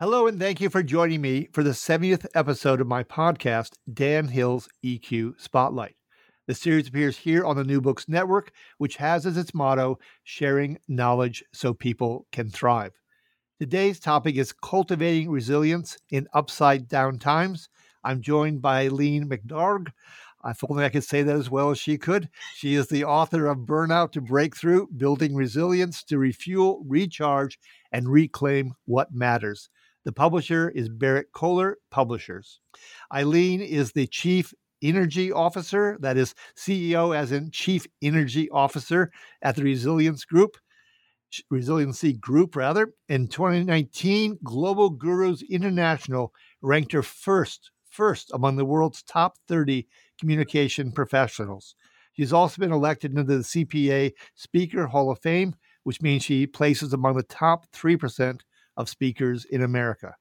Hello, and thank you for joining me for the 70th episode of my podcast, Dan Hill's EQ Spotlight. The series appears here on the New Books Network, which has as its motto, sharing knowledge so people can thrive. Today's topic is cultivating resilience in upside down times. I'm joined by Eileen McDargh. If only I could say that as well as she could. She is the author of Burnout to Breakthrough Building Resilience to Refuel, Recharge, and Reclaim What Matters. The publisher is Berrett-Koehler Publishers. Eileen is the Chief Energy Officer, that is CEO as in Chief Energy Officer at the Resilience Group. Resiliency Group, rather. In 2019, Global Gurus International ranked her first, first among the world's top 30 communication professionals. She's also been elected into the CPA Speaker Hall of Fame, which means she places among the top 3% of speakers in America.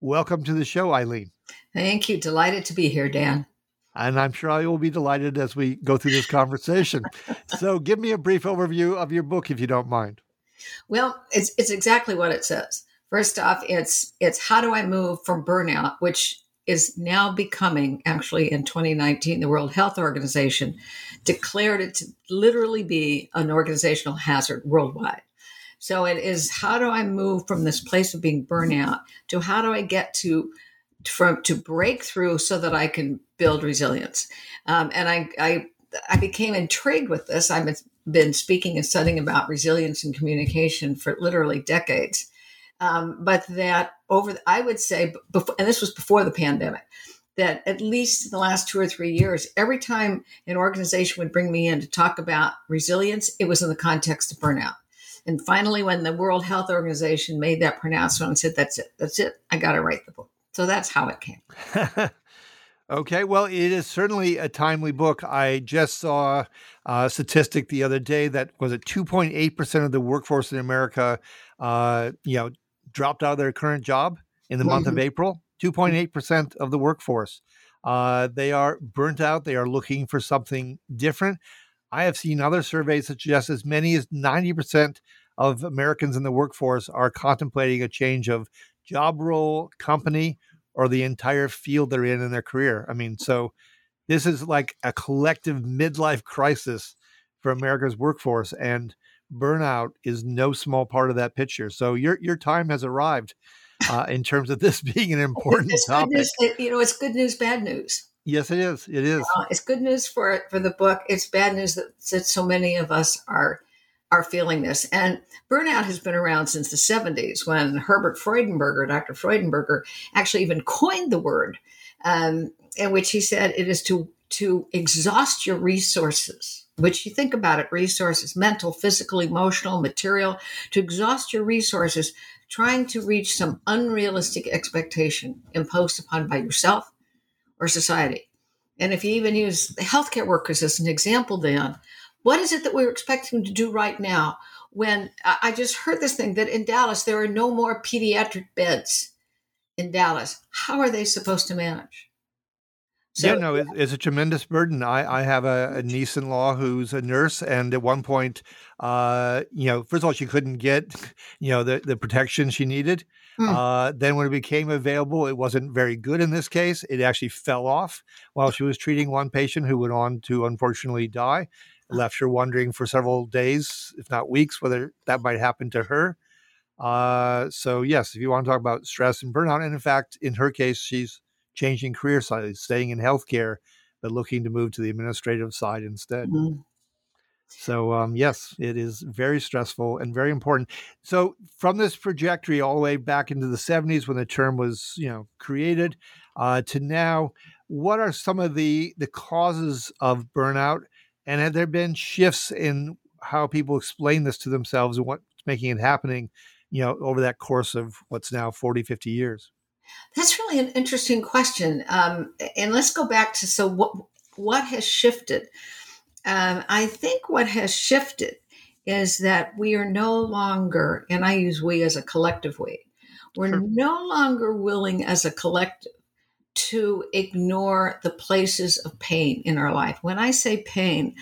Welcome to the show, Eileen. Thank you. Delighted to be here, Dan. And I'm sure I will be delighted as we go through this conversation. so, give me a brief overview of your book, if you don't mind. Well, it's it's exactly what it says. First off, it's it's how do I move from burnout, which is now becoming actually in 2019 the World Health Organization declared it to literally be an organizational hazard worldwide. So it is how do I move from this place of being burnout to how do I get to from to break through so that I can build resilience. Um, and I, I I became intrigued with this. I've been speaking and studying about resilience and communication for literally decades. Um, but that over, I would say, before, and this was before the pandemic, that at least in the last two or three years, every time an organization would bring me in to talk about resilience, it was in the context of burnout. And finally, when the World Health Organization made that pronouncement and said, that's it, that's it, I got to write the book. So that's how it came. okay, well, it is certainly a timely book. I just saw a statistic the other day that was it 2.8% of the workforce in America, uh, you know, dropped out of their current job in the mm-hmm. month of mm-hmm. April. 2.8% of the workforce. Uh, they are burnt out. They are looking for something different. I have seen other surveys that suggest as many as 90% of Americans in the workforce are contemplating a change of job role, company, or the entire field they're in in their career. I mean, so this is like a collective midlife crisis for America's workforce, and burnout is no small part of that picture. So your your time has arrived uh, in terms of this being an important it's topic. News, you know, it's good news, bad news. Yes, it is. It is. Uh, it's good news for for the book. It's bad news that, that so many of us are are feeling this. And burnout has been around since the 70s when Herbert Freudenberger, Dr. Freudenberger, actually even coined the word, um, in which he said it is to, to exhaust your resources, which you think about it resources, mental, physical, emotional, material, to exhaust your resources trying to reach some unrealistic expectation imposed upon by yourself or society. And if you even use healthcare workers as an example, Dan, what is it that we're expecting to do right now? When I just heard this thing that in Dallas, there are no more pediatric beds in Dallas. How are they supposed to manage? So, yeah, no, it's, it's, a tremendous burden. I, I have a, a niece-in-law who's a nurse, and at one point, uh, you know, first of all, she couldn't get, you know, the, the protection she needed. Mm. Uh, then when it became available, it wasn't very good in this case. It actually fell off while she was treating one patient who went on to unfortunately die left her wondering for several days, if not weeks, whether that might happen to her. Uh, so yes, if you want to talk about stress and burnout, and in fact, in her case, she's changing career side, staying in healthcare, but looking to move to the administrative side instead. Mm-hmm. So um, yes, it is very stressful and very important. So from this trajectory all the way back into the 70s when the term was, you know, created, uh, to now, what are some of the the causes of burnout? And have there been shifts in how people explain this to themselves and what's making it happening, you know, over that course of what's now 40, 50 years? That's really an interesting question. Um, and let's go back to so what what has shifted? Um, I think what has shifted is that we are no longer, and I use we as a collective we, we're sure. no longer willing as a collective to ignore the places of pain in our life. When I say pain,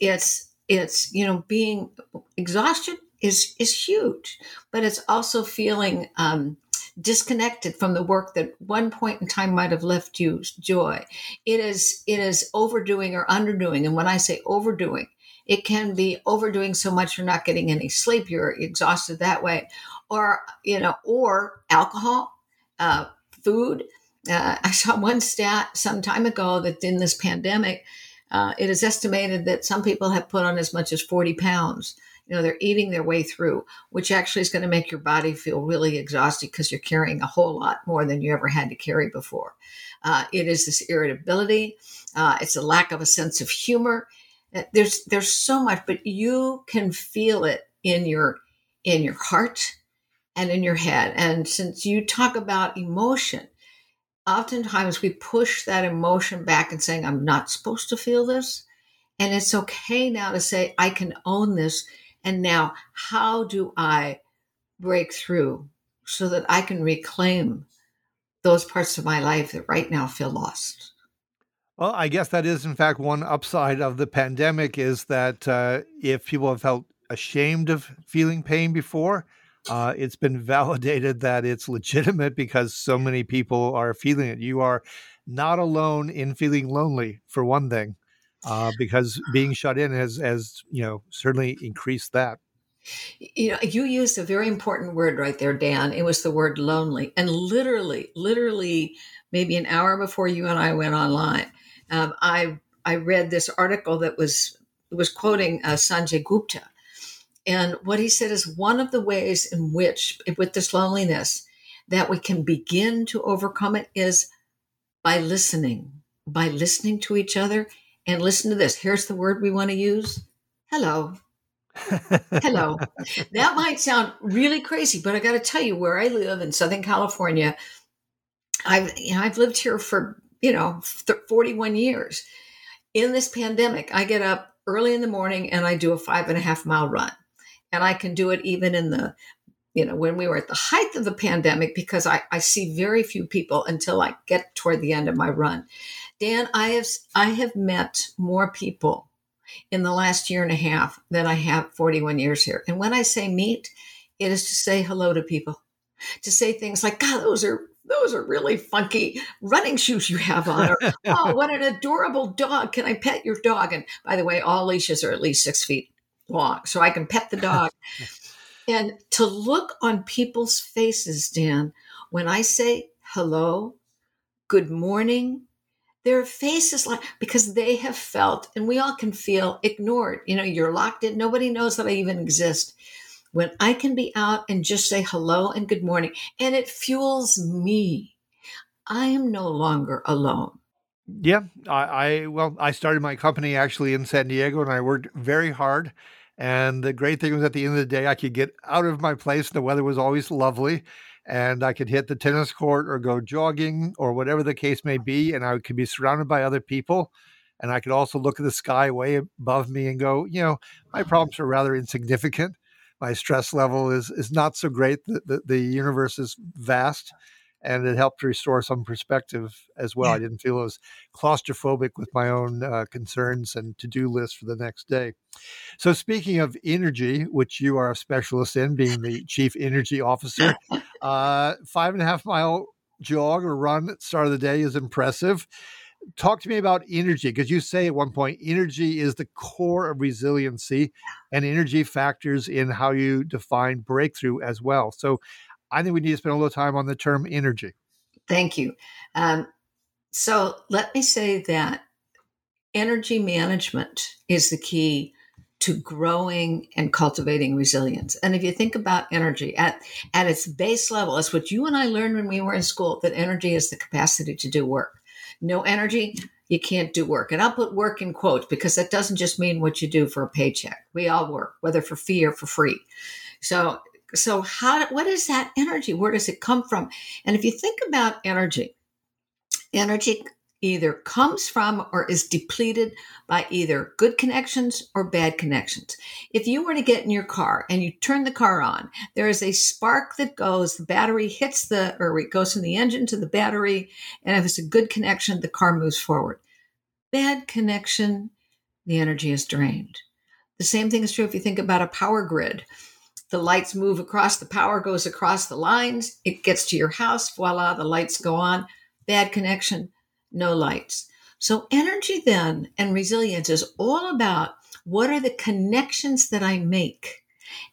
it's it's you know being exhaustion is is huge, but it's also feeling um, disconnected from the work that one point in time might have left you joy. It is it is overdoing or underdoing, and when I say overdoing, it can be overdoing so much you're not getting any sleep, you're exhausted that way, or you know, or alcohol, uh, food uh, I saw one stat some time ago that in this pandemic, uh, it is estimated that some people have put on as much as 40 pounds. You know, they're eating their way through, which actually is going to make your body feel really exhausted because you're carrying a whole lot more than you ever had to carry before. Uh, it is this irritability. Uh, it's a lack of a sense of humor. Uh, there's there's so much, but you can feel it in your in your heart and in your head. And since you talk about emotion, oftentimes we push that emotion back and saying, I'm not supposed to feel this. And it's okay now to say, I can own this. And now, how do I break through so that I can reclaim those parts of my life that right now feel lost? Well, I guess that is, in fact, one upside of the pandemic is that uh, if people have felt ashamed of feeling pain before, uh, it's been validated that it's legitimate because so many people are feeling it. You are not alone in feeling lonely, for one thing, uh, because being shut in has, has, you know, certainly increased that. You know, you used a very important word right there, Dan. It was the word lonely. And literally, literally, maybe an hour before you and I went online, um, I I read this article that was was quoting uh, Sanjay Gupta, and what he said is one of the ways in which, with this loneliness, that we can begin to overcome it is by listening, by listening to each other. And listen to this here's the word we want to use hello. hello. That might sound really crazy, but I got to tell you, where I live in Southern California, I've you know, I've lived here for you know 41 years. In this pandemic, I get up early in the morning and I do a five and a half mile run and I can do it even in the you know when we were at the height of the pandemic because I, I see very few people until I get toward the end of my run. Dan, I have I have met more people in the last year and a half than I have 41 years here. And when I say meet, it is to say hello to people, to say things like, God, those are those are really funky running shoes you have on. Or, oh, what an adorable dog. Can I pet your dog? And by the way, all leashes are at least six feet long so I can pet the dog. and to look on people's faces, Dan, when I say hello, good morning, their faces like because they have felt and we all can feel ignored. You know you're locked in. Nobody knows that i even exist. When i can be out and just say hello and good morning and it fuels me i am no longer alone. Yeah i, I well i started my company actually in san diego and i worked very hard and the great thing was at the end of the day i could get out of my place the weather was always lovely and I could hit the tennis court or go jogging or whatever the case may be, and I could be surrounded by other people. And I could also look at the sky way above me and go, you know, my problems are rather insignificant. My stress level is is not so great. The, the, the universe is vast, and it helped restore some perspective as well. Yeah. I didn't feel as claustrophobic with my own uh, concerns and to do list for the next day. So, speaking of energy, which you are a specialist in, being the chief energy officer, uh, five and a half mile jog or run at start of the day is impressive. Talk to me about energy because you say at one point energy is the core of resiliency, and energy factors in how you define breakthrough as well. So, I think we need to spend a little time on the term energy. Thank you. Um, so let me say that energy management is the key to growing and cultivating resilience. And if you think about energy at, at its base level, it's what you and I learned when we were in school that energy is the capacity to do work. No energy, you can't do work. And I'll put work in quotes because that doesn't just mean what you do for a paycheck. We all work, whether for fee or for free. So so how what is that energy where does it come from and if you think about energy energy either comes from or is depleted by either good connections or bad connections. If you were to get in your car and you turn the car on, there is a spark that goes, the battery hits the, or it goes from the engine to the battery. And if it's a good connection, the car moves forward. Bad connection, the energy is drained. The same thing is true if you think about a power grid the lights move across, the power goes across the lines, it gets to your house, voila, the lights go on. Bad connection, no lights. So, energy then and resilience is all about what are the connections that I make?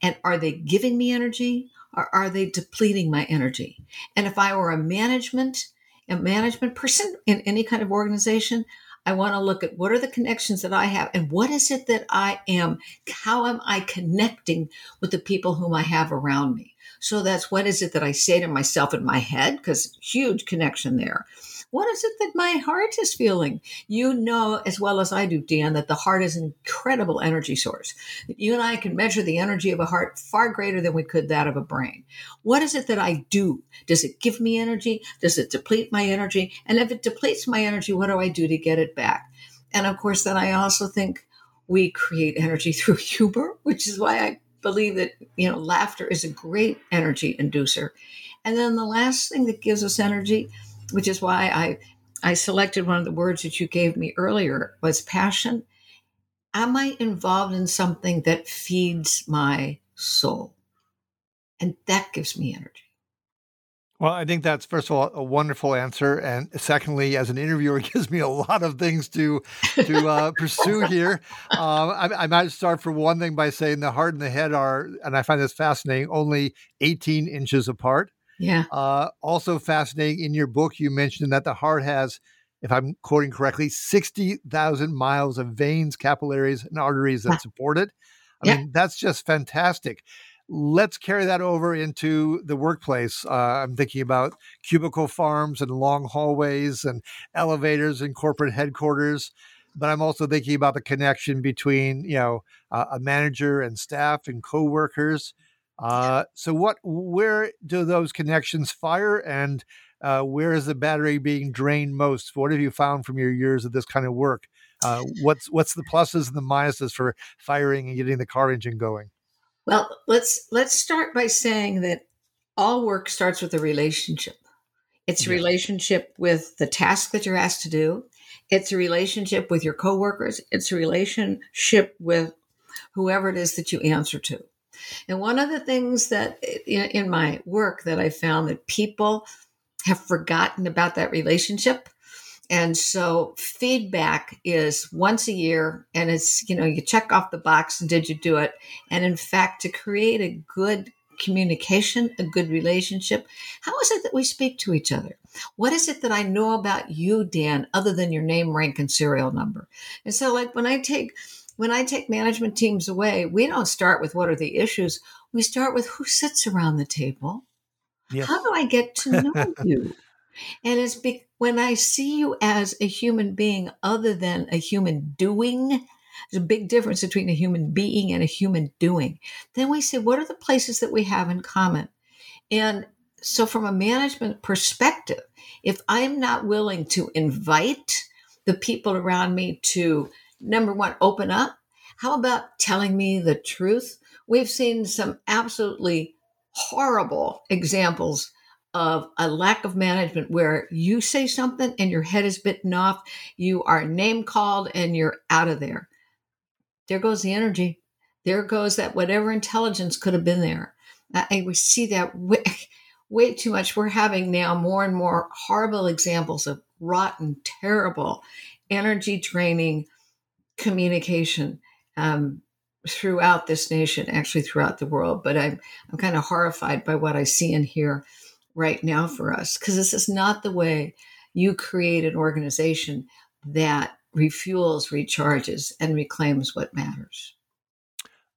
And are they giving me energy or are they depleting my energy? And if I were a management, a management person in any kind of organization, I want to look at what are the connections that I have and what is it that I am? How am I connecting with the people whom I have around me? So that's what is it that I say to myself in my head? Because huge connection there. What is it that my heart is feeling? You know as well as I do, Dan, that the heart is an incredible energy source. You and I can measure the energy of a heart far greater than we could that of a brain. What is it that I do? Does it give me energy? Does it deplete my energy? And if it depletes my energy, what do I do to get it back? And of course, then I also think we create energy through humor, which is why I believe that you know laughter is a great energy inducer. And then the last thing that gives us energy which is why I I selected one of the words that you gave me earlier was passion. Am I involved in something that feeds my soul? And that gives me energy. Well, I think that's first of all a wonderful answer, and secondly, as an interviewer, it gives me a lot of things to to uh, pursue here. Um, I, I, might start for one thing by saying the heart and the head are, and I find this fascinating, only 18 inches apart. Yeah. Uh, also fascinating in your book, you mentioned that the heart has, if I'm quoting correctly, 60,000 miles of veins, capillaries, and arteries that support it. I yeah. mean, that's just fantastic. Let's carry that over into the workplace. Uh, I'm thinking about cubicle farms and long hallways and elevators and corporate headquarters but I'm also thinking about the connection between you know uh, a manager and staff and coworkers. Uh, so what, where do those connections fire and uh, where is the battery being drained most? What have you found from your years of this kind of work? Uh, what's what's the pluses and the minuses for firing and getting the car engine going? Well, let's let's start by saying that all work starts with a relationship. It's a relationship with the task that you're asked to do. It's a relationship with your coworkers. It's a relationship with whoever it is that you answer to. And one of the things that in, my work that I found that people have forgotten about that relationship. And so feedback is once a year and it's, you know, you check off the box and did you do it? And in fact, to create a good communication, a good relationship, how is it that we speak to each other? What is it that I know about you, Dan, other than your name, rank, and serial number? And so, like when I take when I take management teams away, we don't start with what are the issues. We start with who sits around the table. Yes. How do I get to know you? And it's be- when I see you as a human being other than a human doing, there's a big difference between a human being and a human doing. Then we say, what are the places that we have in common? And so, from a management perspective, if I'm not willing to invite the people around me to, number one, open up, how about telling me the truth? We've seen some absolutely horrible examples of a lack of management where you say something and your head is bitten off, you are name called and you're out of there. There goes the energy. There goes that whatever intelligence could have been there. And we see that way, way too much. We're having now more and more horrible examples of rotten, terrible, energy draining communication um, throughout this nation, actually throughout the world. But I'm I'm kind of horrified by what I see and hear right now for us because this is not the way you create an organization that refuels, recharges, and reclaims what matters.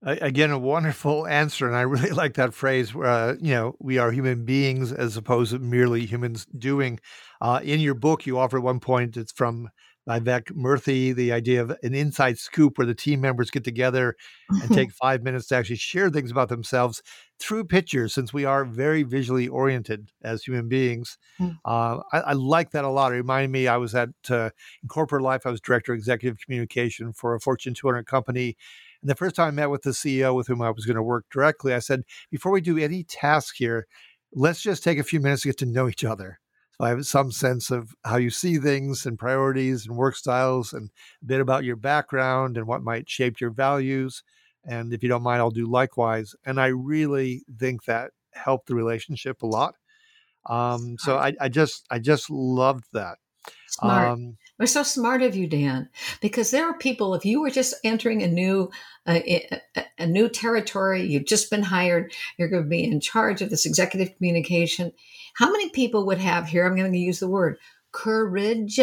Again, a wonderful answer, and I really like that phrase. Uh, you know, we are human beings as opposed to merely humans doing. Uh, in your book, you offer at one point it's from Vivek Murthy, the idea of an inside scoop where the team members get together and take five minutes to actually share things about themselves through pictures, since we are very visually oriented as human beings. Mm. Uh, I, I, like that a lot. It reminded me, I was at uh, in corporate life, I was director of executive communication for a Fortune 200 company. And the first time I met with the CEO with whom I was going to work directly, I said, before we do any task here, let's just take a few minutes to get to know each other I have some sense of how you see things and priorities and work styles and a bit about your background and what might shape your values. And if you don't mind, I'll do likewise. And I really think that helped the relationship a lot. Um, so I, I, just I just loved that. Smart. Um, we're so smart of you, Dan, because there are people. If you were just entering a new uh, a, a new territory, you've just been hired, you're going to be in charge of this executive communication how many people would have here? I'm going to use the word courage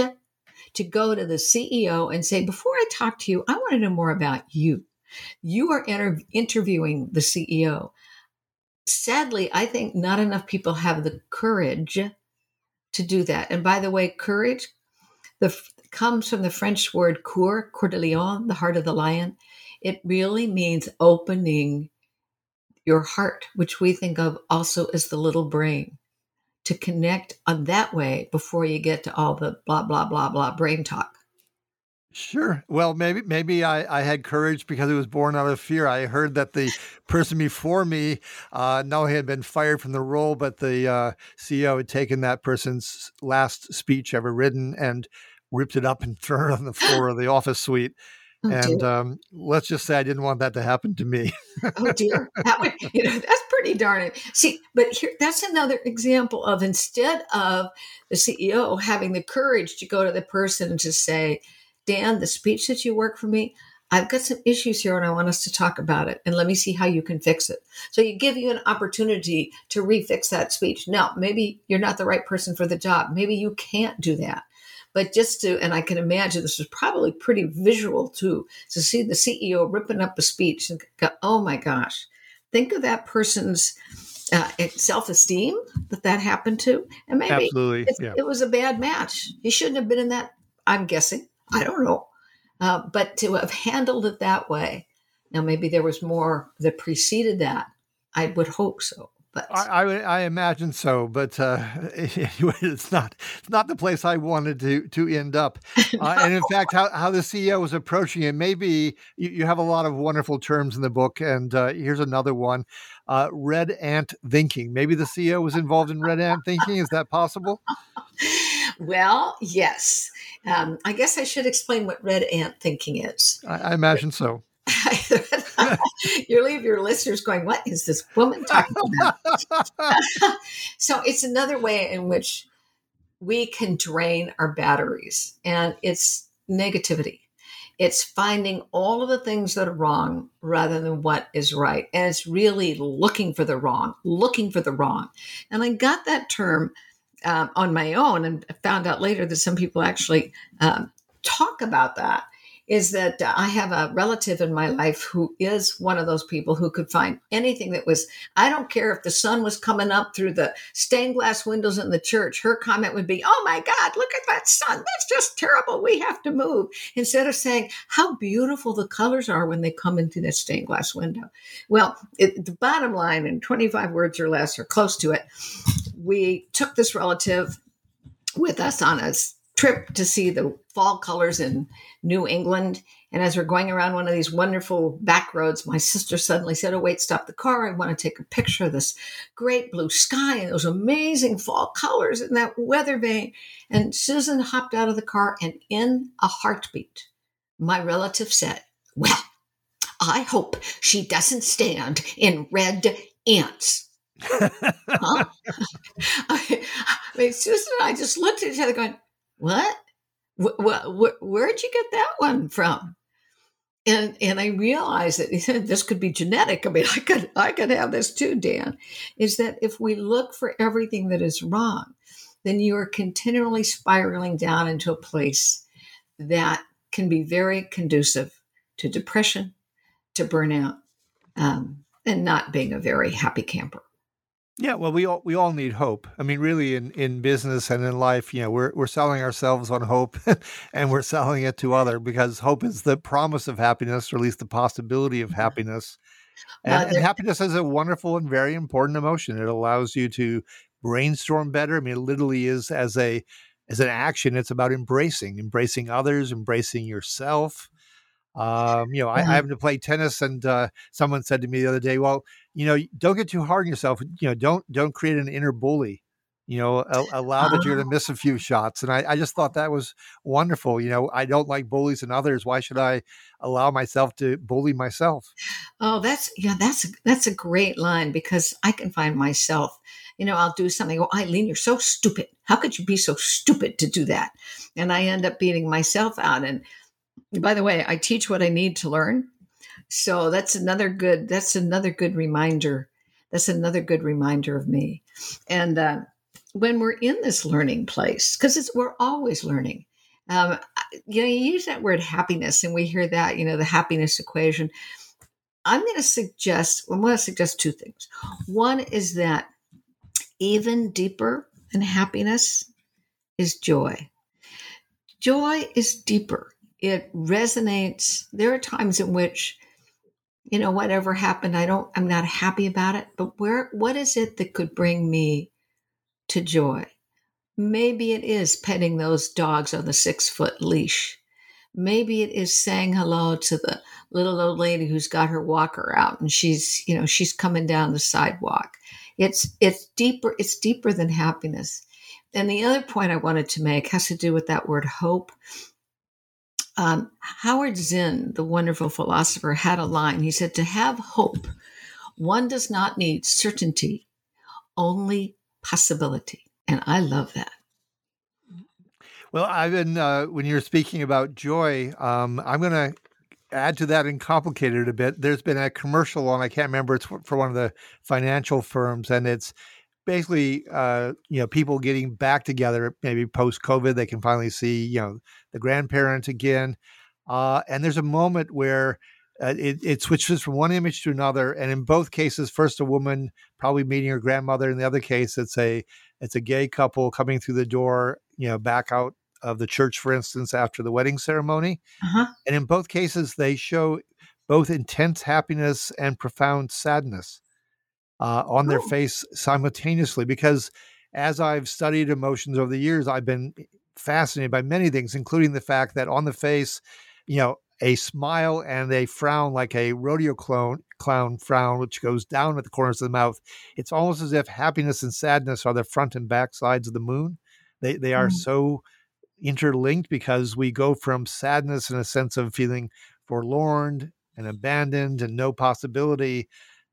to go to the CEO and say, before I talk to you, I want to know more about you. You are inter- interviewing the CEO. Sadly, I think not enough people have the courage to do that. And by the way, courage the, comes from the French word coeur, coeur de lion, the heart of the lion. It really means opening your heart, which we think of also as the little brain to connect on that way before you get to all the blah blah blah blah brain talk. Sure. Well, maybe maybe I, I had courage because it was born out of fear. I heard that the person before me, uh, no, he had been fired from the role, but the uh, CEO had taken that person's last speech ever written and ripped it up and thrown it on the floor of the office suite. Oh, and um, let's just say I didn't want that to happen to me. oh dear, that would you know that's pretty darn it. See, but here that's another example of instead of the CEO having the courage to go to the person and to say, Dan, the speech that you work for me, I've got some issues here and I want us to talk about it and let me see how you can fix it. So you give you an opportunity to refix that speech. Now, maybe you're not the right person for the job. Maybe you can't do that. But just to, and I can imagine this was probably pretty visual too, to see the CEO ripping up a speech and go, oh my gosh, think of that person's uh, self esteem that that happened to. And maybe. Yeah. it was a bad match. He shouldn't have been in that, I'm guessing. I don't know. Uh, but to have handled it that way, now maybe there was more that preceded that. I would hope so. But I, I, I imagine so, but uh, it's not it's not the place I wanted to to end up. no. uh, and in fact, how, how the CEO was approaching it, maybe you, you have a lot of wonderful terms in the book, and uh, here's another one: uh, red ant thinking. Maybe the CEO was involved in red ant thinking. Is that possible? well, yes. Um, I guess I should explain what red ant thinking is. I, I imagine so. you leave your listeners going, What is this woman talking about? so it's another way in which we can drain our batteries, and it's negativity. It's finding all of the things that are wrong rather than what is right. And it's really looking for the wrong, looking for the wrong. And I got that term um, on my own and found out later that some people actually um, talk about that is that I have a relative in my life who is one of those people who could find anything that was, I don't care if the sun was coming up through the stained glass windows in the church. Her comment would be, Oh my God, look at that sun. That's just terrible. We have to move. Instead of saying, How beautiful the colors are when they come into that stained glass window. Well, it, the bottom line in 25 words or less, or close to it, we took this relative with us on a trip to see the fall colors in New England. And as we're going around one of these wonderful back roads, my sister suddenly said, Oh, wait, stop the car. I want to take a picture of this great blue sky and those amazing fall colors and that weather vane. And Susan hopped out of the car and in a heartbeat, my relative said, Well, I hope she doesn't stand in red ants. Huh? I mean, Susan and I just looked at each other going, what? Wh- wh- where'd you get that one from? And and I realized that this could be genetic. I mean, I could I could have this too, Dan. Is that if we look for everything that is wrong, then you are continually spiraling down into a place that can be very conducive to depression, to burnout, um, and not being a very happy camper. Yeah, well, we all we all need hope. I mean, really, in, in business and in life, you know, we're we're selling ourselves on hope, and we're selling it to other because hope is the promise of happiness, or at least the possibility of happiness. And, uh, and happiness is a wonderful and very important emotion. It allows you to brainstorm better. I mean, it literally is as a as an action. It's about embracing, embracing others, embracing yourself. Um, you know, I, I happen to play tennis, and uh, someone said to me the other day, "Well." You know, don't get too hard on yourself. You know, don't don't create an inner bully. You know, allow that you're going to miss a few shots. And I, I just thought that was wonderful. You know, I don't like bullies and others. Why should I allow myself to bully myself? Oh, that's yeah, that's that's a great line because I can find myself. You know, I'll do something. Oh, Eileen, you're so stupid. How could you be so stupid to do that? And I end up beating myself out. And by the way, I teach what I need to learn so that's another good that's another good reminder. That's another good reminder of me. And uh, when we're in this learning place because it's we're always learning um, you know you use that word happiness and we hear that you know the happiness equation. I'm going to suggest i'm going to suggest two things. One is that even deeper than happiness is joy. Joy is deeper. It resonates. There are times in which you know, whatever happened, I don't, I'm not happy about it, but where, what is it that could bring me to joy? Maybe it is petting those dogs on the six foot leash. Maybe it is saying hello to the little old lady who's got her walker out and she's, you know, she's coming down the sidewalk. It's, it's deeper, it's deeper than happiness. And the other point I wanted to make has to do with that word hope. Um, Howard Zinn, the wonderful philosopher, had a line. He said, To have hope, one does not need certainty, only possibility. And I love that. Well, I've been, uh, when you're speaking about joy, um, I'm going to add to that and complicate it a bit. There's been a commercial on, I can't remember, it's for one of the financial firms, and it's basically uh, you know people getting back together maybe post covid they can finally see you know the grandparents again uh, and there's a moment where uh, it, it switches from one image to another and in both cases first a woman probably meeting her grandmother in the other case it's a it's a gay couple coming through the door you know back out of the church for instance after the wedding ceremony uh-huh. and in both cases they show both intense happiness and profound sadness uh, on their oh. face simultaneously. Because as I've studied emotions over the years, I've been fascinated by many things, including the fact that on the face, you know, a smile and a frown like a rodeo clown clown frown which goes down at the corners of the mouth it's almost as if happiness and sadness are the front and back sides of the moon they they are mm. so interlinked because we go from sadness and a sense of feeling forlorn and abandoned and no possibility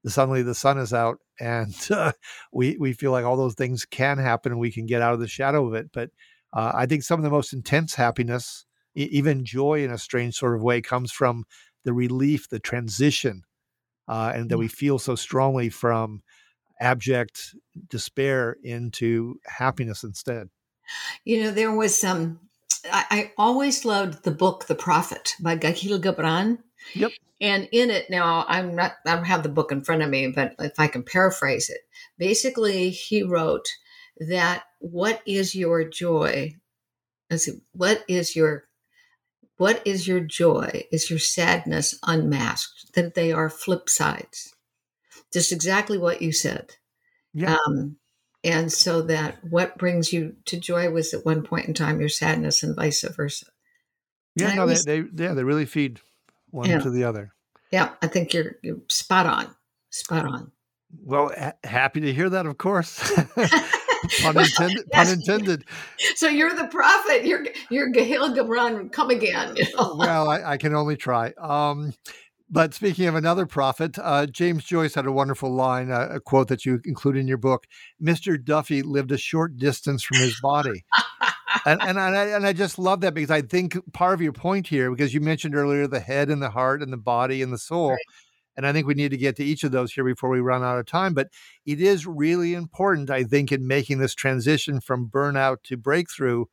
suddenly the sun is out and uh, we we feel like all those things can happen and we can get out of the shadow of it but uh, i think some of the most intense happiness e- even joy in a strange sort of way comes from the relief the transition uh, and that we feel so strongly from abject despair into happiness instead. You know, there was some. Um, I, I always loved the book The Prophet by Kahlil Gibran. Yep. And in it now, I'm not. I don't have the book in front of me, but if I can paraphrase it, basically he wrote that what is your joy? Let's see, what is your what is your joy? Is your sadness unmasked? That they are flip sides. Just exactly what you said. Yeah. Um, and so that what brings you to joy was at one point in time your sadness and vice versa. Yeah, no, always, they, they, yeah, they really feed one yeah. to the other. Yeah, I think you're, you're spot on. Spot on. Well, ha- happy to hear that, of course. pun, intended, yes. pun intended. So you're the prophet. You're you're Kahlil Gibran. Come again. You know? Well, I, I, can only try. Um, but speaking of another prophet, uh, James Joyce had a wonderful line, uh, a quote that you include in your book. Mr. Duffy lived a short distance from his body. and, and, I, and I just love that because I think part of your point here, because you mentioned earlier the head and the heart and the body and the soul. Right. And I think we need to get to each of those here before we run out of time. But it is really important, I think, in making this transition from burnout to breakthrough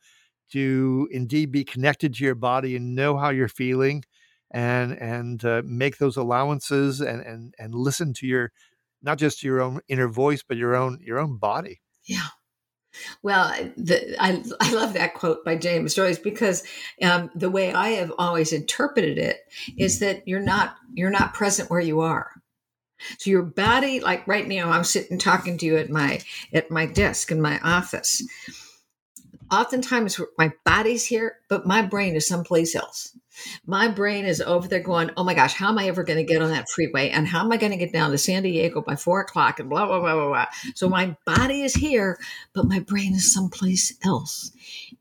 to indeed be connected to your body and know how you're feeling and and uh, make those allowances and and and listen to your not just your own inner voice but your own your own body yeah well the, I, I love that quote by james joyce because um, the way i have always interpreted it is that you're not you're not present where you are. So your body like right now i'm sitting talking to you at my at my desk in my office. Oftentimes my body's here but my brain is someplace else my brain is over there going, oh my gosh, how am I ever going to get on that freeway? And how am I going to get down to San Diego by four o'clock? And blah, blah, blah, blah, blah. So my body is here, but my brain is someplace else.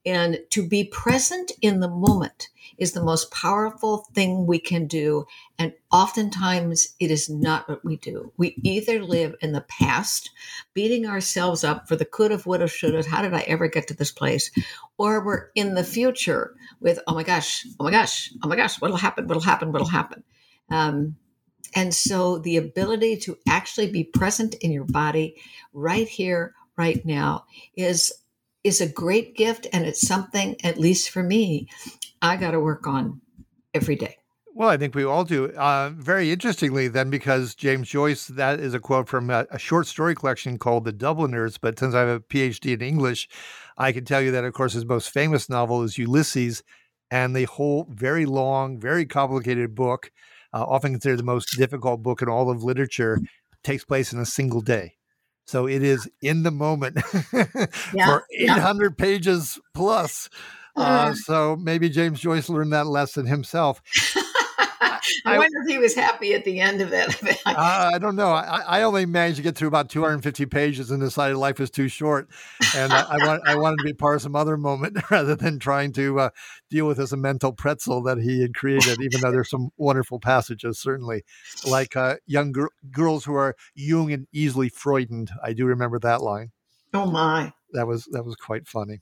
And to be present in the moment is the most powerful thing we can do. And oftentimes it is not what we do. We either live in the past, beating ourselves up for the could have, would have, should have, how did I ever get to this place? Or we're in the future with, oh my gosh, oh my gosh, oh my gosh, what'll happen, what'll happen, what'll happen. Um, and so the ability to actually be present in your body right here, right now is is a great gift and it's something at least for me I got to work on every day. Well, I think we all do. Uh, very interestingly, then, because James Joyce, that is a quote from a, a, short story collection called The Dubliners. But since I have a PhD in English, I can tell you that, of course, his most famous novel is Ulysses. And the whole very long, very complicated book, uh, often considered the most difficult book in all of literature, takes place in a single day. So it is in the moment yeah, for 800 yeah. pages plus. Uh, so maybe James Joyce learned that lesson himself. I, I, wonder if he was happy at the end of it. uh, I don't know. I, I, only managed to get through about 250 pages and decided life is too short, and I, I, want, I wanted to be part of some other moment rather than trying to uh, deal with this mental pretzel that he had created. Even though there's some wonderful passages, certainly, like uh, young gr- girls who are young and easily frightened. I do remember that line. Oh my! That was that was quite funny.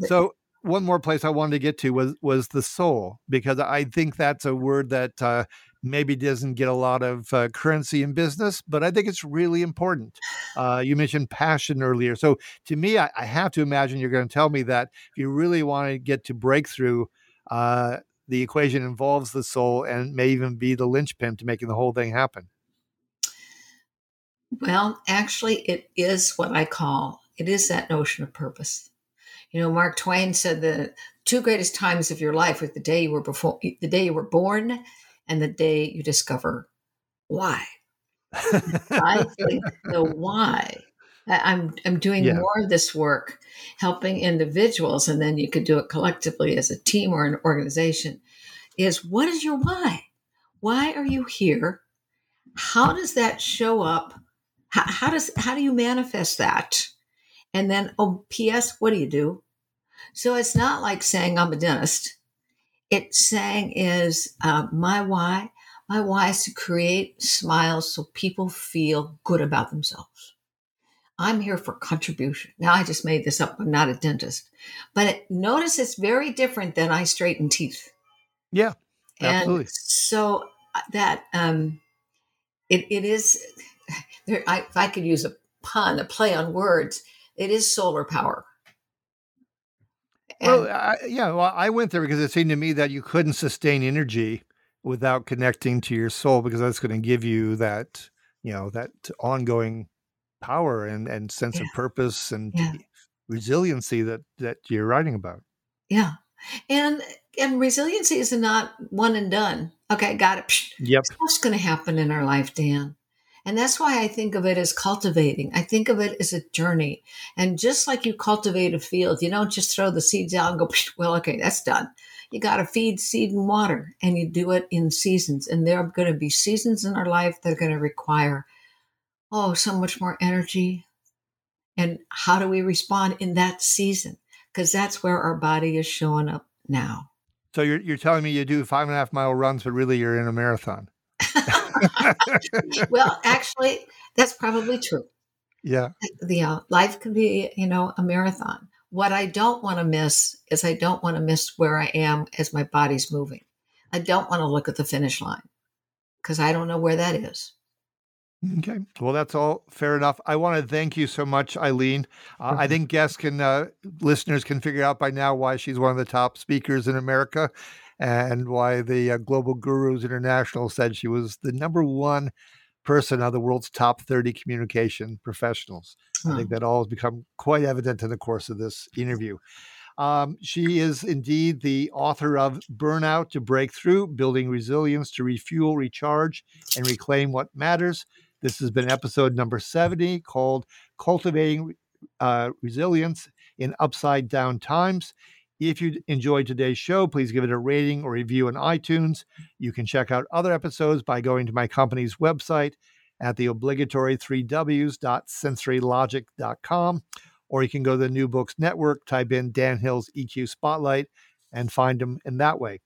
So one more place I wanted to get to was was the soul because I think that's a word that uh, maybe doesn't get a lot of uh, currency in business, but I think it's really important. Uh, you mentioned passion earlier, so to me, I, I have to imagine you're going to tell me that if you really want to get to breakthrough, uh, the equation involves the soul and may even be the linchpin to making the whole thing happen. Well, actually, it is what I call it is that notion of purpose you know, Mark Twain said the two greatest times of your life were the day you were before the day you were born and the day you discover why. I think the why. I'm I'm doing yeah. more of this work, helping individuals, and then you could do it collectively as a team or an organization. Is what is your why? Why are you here? How does that show up? How, how does how do you manifest that? And then, oh, P.S., what do you do? So it's not like saying I'm a dentist. It's saying is uh, my why. My why is to create smiles so people feel good about themselves. I'm here for contribution. Now I just made this up. I'm not a dentist, but it, notice it's very different than I straighten teeth. Yeah, absolutely. And so uh, that um, it, it is. There, I, if I could use a pun, a play on words. It is solar power. well, I, yeah, well, I went there because it seemed to me that you couldn't sustain energy without connecting to your soul because that's going to give you that, you know, that ongoing power and, and sense yeah. of purpose and yeah. resiliency that that you're writing about. Yeah. And and resiliency is not one and done. Okay, got it. Yep. What's going to happen in our life, Dan? And that's why I think of it as cultivating. I think of it as a journey. And just like you cultivate a field, you don't just throw the seeds out and go, well, okay, that's done. You got to feed, seed, and water, and you do it in seasons. And there are going to be seasons in our life that are going to require, oh, so much more energy. And how do we respond in that season? Because that's where our body is showing up now. So you're you're telling me you do five and a half mile runs, but really you're in a marathon. well, actually, that's probably true. Yeah. The uh, life can be, you know, a marathon. What I don't want to miss is I don't want to miss where I am as my body's moving. I don't want to look at the finish line because I don't know where that is. Okay. Well, that's all fair enough. I want to thank you so much, Eileen. Uh, I think guests can, uh, listeners can figure out by now why she's one of the top speakers in America and why the uh, Global Gurus International said she was the number one person of the world's top 30 communication professionals. I think that all has become quite evident in the course of this interview. Um, she is indeed the author of Burnout to Breakthrough Building Resilience to Refuel, Recharge, and Reclaim What Matters. This has been episode number 70 called Cultivating uh, Resilience in Upside Down Times. If you enjoyed today's show, please give it a rating or review on iTunes. You can check out other episodes by going to my company's website at the obligatory 3Ws.sensorylogic.com, or you can go to the New Books Network, type in Dan Hill's EQ Spotlight, and find them in that way.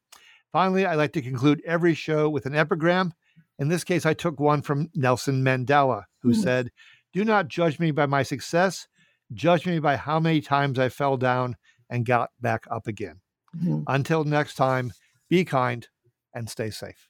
Finally, I like to conclude every show with an epigram. In this case, I took one from Nelson Mandela, who mm-hmm. said, Do not judge me by my success, judge me by how many times I fell down and got back up again. Mm-hmm. Until next time, be kind and stay safe.